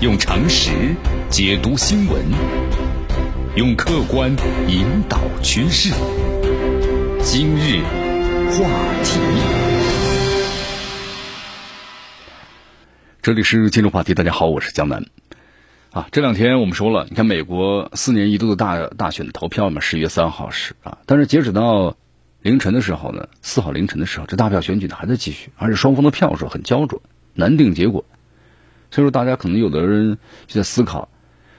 用常识解读新闻，用客观引导趋势。今日话题，这里是今日话题。大家好，我是江南。啊，这两天我们说了，你看美国四年一度的大大选的投票嘛，十月三号是啊，但是截止到凌晨的时候呢，四号凌晨的时候，这大票选举呢还在继续，而且双方的票数很焦灼，难定结果。所以说，大家可能有的人就在思考，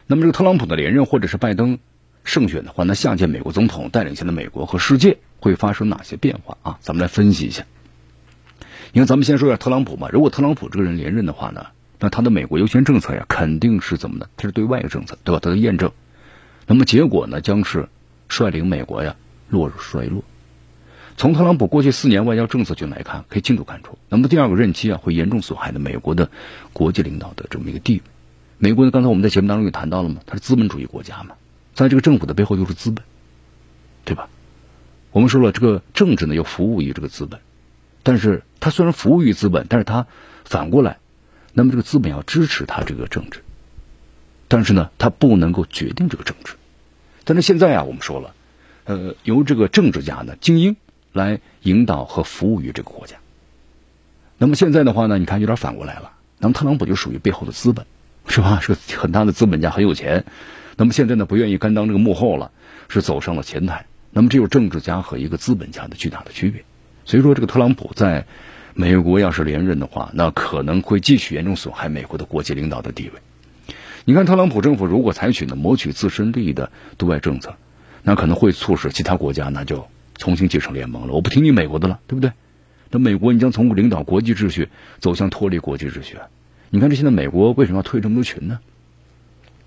那么这个特朗普的连任或者是拜登胜选的话，那下届美国总统带领下的美国和世界会发生哪些变化啊？咱们来分析一下。你看，咱们先说一下特朗普嘛。如果特朗普这个人连任的话呢，那他的美国优先政策呀，肯定是怎么的？他是对外的政策，对吧？他的验证。那么结果呢，将是率领美国呀落入衰落。从特朗普过去四年外交政策就来看，可以清楚看出，那么第二个任期啊，会严重损害的美国的国际领导的这么一个地位。美国呢，刚才我们在节目当中也谈到了嘛，它是资本主义国家嘛，在这个政府的背后就是资本，对吧？我们说了，这个政治呢要服务于这个资本，但是它虽然服务于资本，但是它反过来，那么这个资本要支持它这个政治，但是呢，它不能够决定这个政治。但是现在啊，我们说了，呃，由这个政治家呢，精英。来引导和服务于这个国家。那么现在的话呢，你看有点反过来了。那么特朗普就属于背后的资本，是吧？是个很大的资本家，很有钱。那么现在呢，不愿意甘当这个幕后了，是走上了前台。那么这就是政治家和一个资本家的巨大的区别。所以说，这个特朗普在美国要是连任的话，那可能会继续严重损害美国的国际领导的地位。你看，特朗普政府如果采取呢谋取自身利益的对外政策，那可能会促使其他国家那就。重新继承联盟了，我不听你美国的了，对不对？那美国你将从领导国际秩序走向脱离国际秩序。你看这现在美国为什么要退这么多群呢？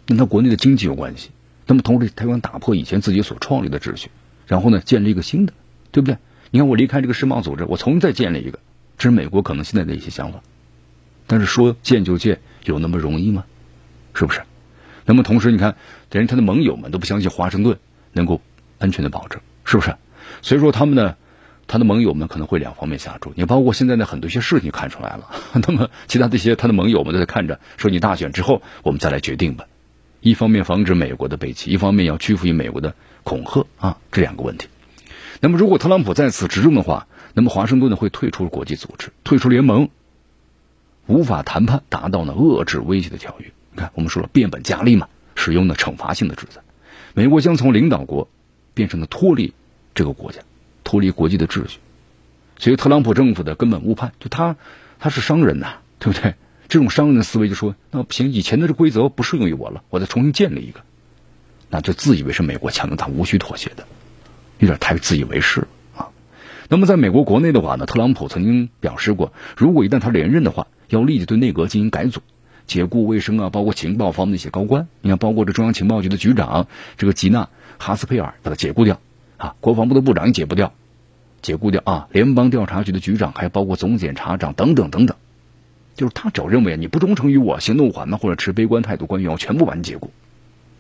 跟他国内的经济有关系。那么同时，他想打破以前自己所创立的秩序，然后呢，建立一个新的，对不对？你看我离开这个世贸组织，我重新再建立一个，这是美国可能现在的一些想法。但是说建就建，有那么容易吗？是不是？那么同时，你看，连他的盟友们都不相信华盛顿能够安全的保证，是不是？所以说，他们呢，他的盟友们可能会两方面下注。你包括现在的很多一些事情看出来了，那么其他这些他的盟友们都在看着，说你大选之后我们再来决定吧。一方面防止美国的背弃，一方面要屈服于美国的恐吓啊，这两个问题。那么如果特朗普再次执政的话，那么华盛顿呢会退出国际组织，退出联盟，无法谈判达到呢遏制威胁的条约。你看，我们说了变本加厉嘛，使用呢惩罚性的制裁，美国将从领导国变成了脱离。这个国家脱离国际的秩序，所以特朗普政府的根本误判，就他他是商人呐，对不对？这种商人的思维就说，那不行以前的这规则不适用于我了，我再重新建立一个，那就自以为是美国强，他无需妥协的，有点太自以为是了啊。那么在美国国内的话呢，特朗普曾经表示过，如果一旦他连任的话，要立即对内阁进行改组，解雇卫生啊，包括情报方面的一些高官，你看，包括这中央情报局的局长这个吉娜哈斯佩尔，把他解雇掉。啊，国防部的部长也解不掉，解雇掉啊！联邦调查局的局长，还包括总检察长等等等等，就是他只要认为你不忠诚于我，行动缓慢或者持悲观态度，官员我全部把你解雇，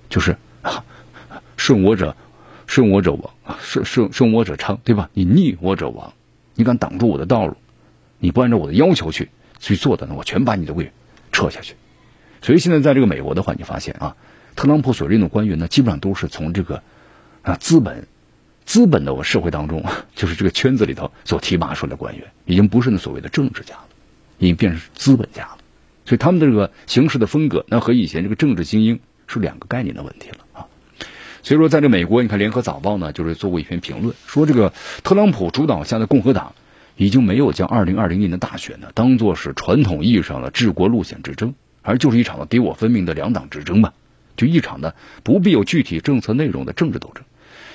就是啊顺我者顺我者亡，顺顺顺我者昌，对吧？你逆我者亡，你敢挡住我的道路，你不按照我的要求去去做的，呢我全把你的位撤下去。所以现在在这个美国的话，你发现啊，特朗普所任的官员呢，基本上都是从这个啊资本。资本的社会当中，就是这个圈子里头所提拔出来的官员，已经不是那所谓的政治家了，已经变成资本家了。所以他们的这个行事的风格，那和以前这个政治精英是两个概念的问题了啊。所以说，在这美国，你看《联合早报》呢，就是做过一篇评论，说这个特朗普主导下的共和党已经没有将二零二零年的大选呢当做是传统意义上的治国路线之争，而就是一场敌我分明的两党之争吧，就一场的不必有具体政策内容的政治斗争。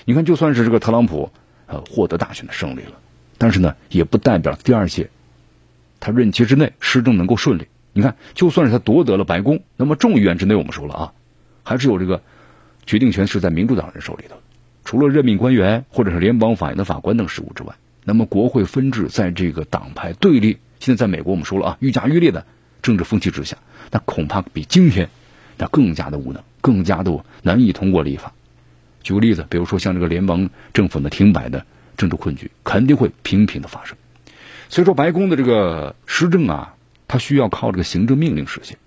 你看，就算是这个特朗普，呃，获得大选的胜利了，但是呢，也不代表第二届他任期之内施政能够顺利。你看，就算是他夺得了白宫，那么众议院之内，我们说了啊，还是有这个决定权是在民主党人手里头。除了任命官员或者是联邦法院的法官等事务之外，那么国会分治在这个党派对立，现在在美国我们说了啊，愈加愈烈的政治风气之下，那恐怕比今天那更加的无能，更加的难以通过立法。举个例子，比如说像这个联邦政府的停摆的政治困局，肯定会频频的发生。所以说，白宫的这个施政啊，它需要靠这个行政命令实现。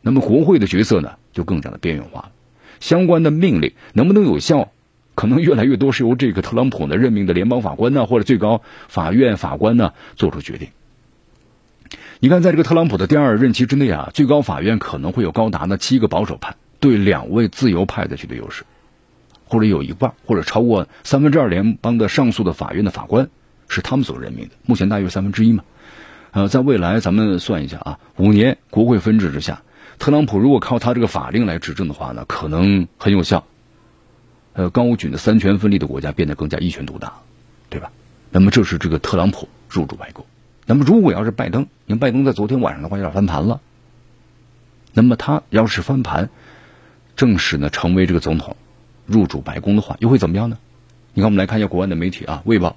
那么国会的角色呢就更加的边缘化了，相关的命令能不能有效，可能越来越多是由这个特朗普呢任命的联邦法官呢或者最高法院法官呢做出决定。你看，在这个特朗普的第二任期之内啊，最高法院可能会有高达呢七个保守派对两位自由派的绝对优势，或者有一半或者超过三分之二联邦的上诉的法院的法官是他们所任命的，目前大约三分之一嘛。呃，在未来咱们算一下啊，五年国会分治之下，特朗普如果靠他这个法令来执政的话呢，可能很有效。呃，高举的三权分立的国家变得更加一权独大，对吧？那么这是这个特朗普入主白宫。那么，如果要是拜登，因为拜登在昨天晚上的话有点翻盘了，那么他要是翻盘，正式呢成为这个总统，入主白宫的话，又会怎么样呢？你看，我们来看一下国外的媒体啊，《卫报》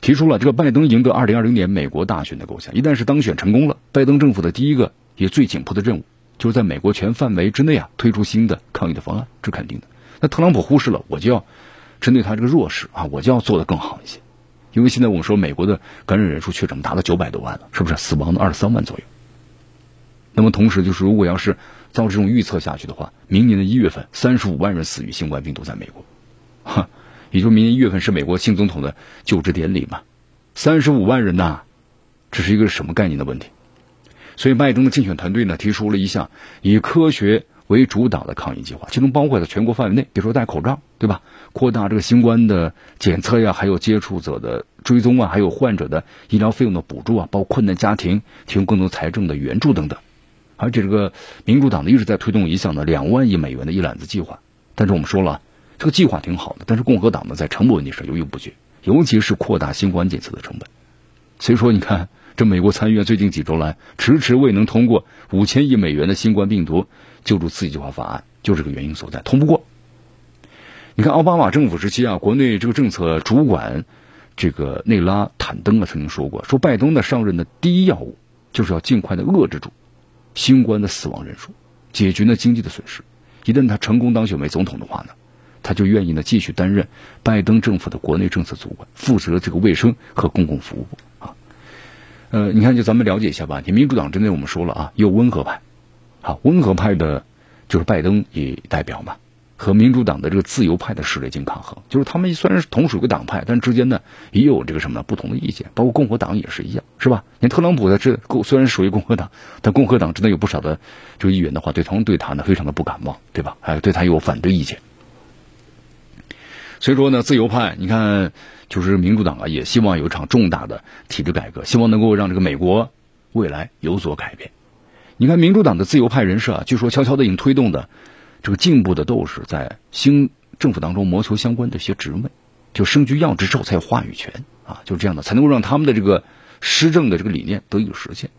提出了这个拜登赢得二零二零年美国大选的构想。一旦是当选成功了，拜登政府的第一个也最紧迫的任务，就是在美国全范围之内啊推出新的抗疫的方案，这肯定的。那特朗普忽视了，我就要针对他这个弱势啊，我就要做得更好一些。因为现在我们说美国的感染人数确诊达到九百多万了，是不是？死亡的二十三万左右。那么同时就是，如果要是照这种预测下去的话，明年的一月份三十五万人死于新冠病毒在美国，哈，也就是明年一月份是美国新总统的就职典礼嘛，三十五万人呐，这是一个什么概念的问题？所以拜登的竞选团队呢提出了一项以科学。为主导的抗疫计划，其中包括在全国范围内，比如说戴口罩，对吧？扩大这个新冠的检测呀，还有接触者的追踪啊，还有患者的医疗费用的补助啊，包括困难家庭提供更多财政的援助等等。而且这个民主党呢一直在推动一项呢两万亿美元的一揽子计划，但是我们说了，这个计划挺好的，但是共和党呢在成本问题上犹豫不决，尤其是扩大新冠检测的成本。所以说，你看这美国参议院最近几周来迟迟未能通过五千亿美元的新冠病毒。救助刺激计划法案就这个原因所在，通不过。你看奥巴马政府时期啊，国内这个政策主管这个内拉坦登啊曾经说过，说拜登的上任的第一要务就是要尽快的遏制住新冠的死亡人数，解决呢经济的损失。一旦他成功当选为总统的话呢，他就愿意呢继续担任拜登政府的国内政策主管，负责这个卫生和公共服务部啊。呃，你看就咱们了解一下吧。你民主党之内我们说了啊，有温和派。啊，温和派的，就是拜登也代表嘛，和民主党的这个自由派的势力进行抗衡。就是他们虽然是同属一个党派，但之间呢也有这个什么呢不同的意见。包括共和党也是一样，是吧？你看特朗普的这虽然属于共和党，但共和党真的有不少的这个议员的话，对他们对他呢非常的不感冒，对吧？还对他有反对意见。所以说呢，自由派，你看，就是民主党啊，也希望有一场重大的体制改革，希望能够让这个美国未来有所改变。你看，民主党的自由派人士啊，据说悄悄的已经推动的这个进步的斗士，在新政府当中谋求相关的一些职位，就升居要职之后才有话语权啊，就这样的才能够让他们的这个施政的这个理念得以实现。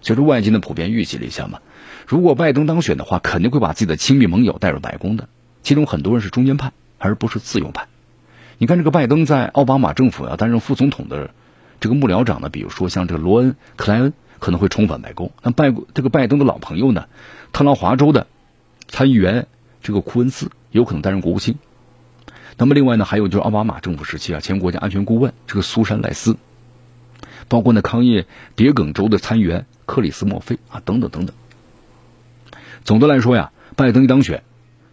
随着外界的普遍预计了一下嘛，如果拜登当选的话，肯定会把自己的亲密盟友带入白宫的，其中很多人是中间派，而不是自由派。你看，这个拜登在奥巴马政府要担任副总统的这个幕僚长呢，比如说像这个罗恩·克莱恩。可能会重返白宫。那拜这个拜登的老朋友呢？特拉华州的参议员这个库恩斯有可能担任国务卿。那么另外呢，还有就是奥巴马政府时期啊，前国家安全顾问这个苏珊莱斯，包括呢康业迭耿州的参议员克里斯莫菲啊，等等等等。总的来说呀，拜登一当选，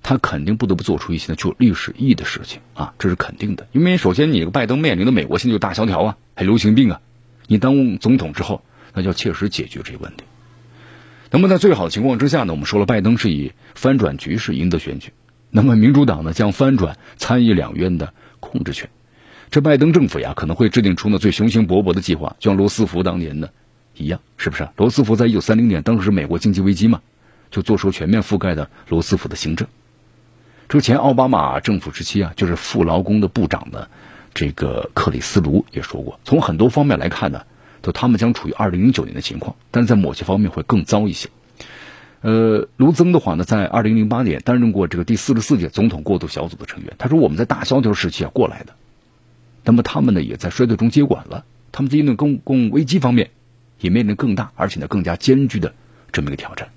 他肯定不得不做出一些呢具有历史意义的事情啊，这是肯定的。因为首先，你这个拜登面临的美国现在就大萧条啊，还流行病啊，你当总统之后。那就要切实解决这些问题。那么在最好的情况之下呢，我们说了，拜登是以翻转局势赢得选举。那么民主党呢，将翻转参议两院的控制权。这拜登政府呀，可能会制定出呢最雄心勃勃的计划，就像罗斯福当年的一样，是不是？罗斯福在一九三零年，当时美国经济危机嘛，就做出全面覆盖的罗斯福的行政。之前奥巴马政府时期啊，就是副劳工的部长的这个克里斯卢也说过，从很多方面来看呢。就他们将处于二零零九年的情况，但是在某些方面会更糟一些。呃，卢增的话呢，在二零零八年担任过这个第四十四届总统过渡小组的成员。他说：“我们在大萧条时期啊过来的，那么他们呢也在衰退中接管了。他们在应对公共危机方面也面临更大而且呢更加艰巨的这么一个挑战。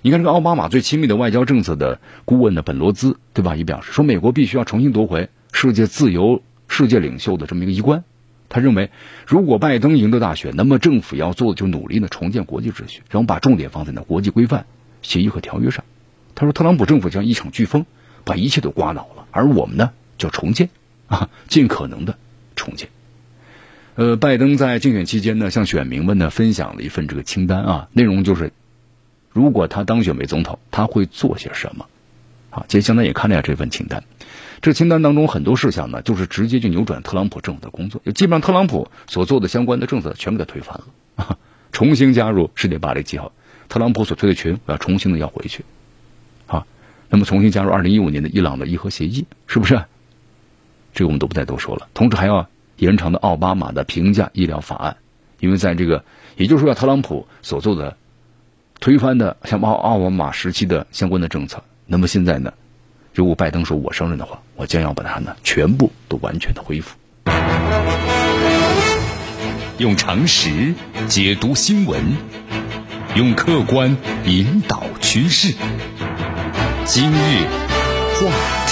你看，这个奥巴马最亲密的外交政策的顾问呢本罗兹，对吧？也表示说，美国必须要重新夺回世界自由世界领袖的这么一个衣冠。”他认为，如果拜登赢得大选，那么政府要做的就努力呢重建国际秩序，然后把重点放在呢国际规范协议和条约上。他说，特朗普政府像一场飓风，把一切都刮倒了，而我们呢，叫重建啊，尽可能的重建。呃，拜登在竞选期间呢，向选民们呢分享了一份这个清单啊，内容就是，如果他当选为总统，他会做些什么？啊，接下来也看了下这份清单。这清单当中很多事项呢，就是直接就扭转特朗普政府的工作，就基本上特朗普所做的相关的政策全给他推翻了啊！重新加入世界巴黎计划，特朗普所推的群我要重新的要回去，啊，那么重新加入二零一五年的伊朗的伊核协议，是不是？这个我们都不再多说了。同时还要延长的奥巴马的平价医疗法案，因为在这个，也就是说特朗普所做的推翻的像奥奥巴马时期的相关的政策，那么现在呢？如果拜登说我胜任的话，我将要把它呢全部都完全的恢复。用常识解读新闻，用客观引导趋势。今日话。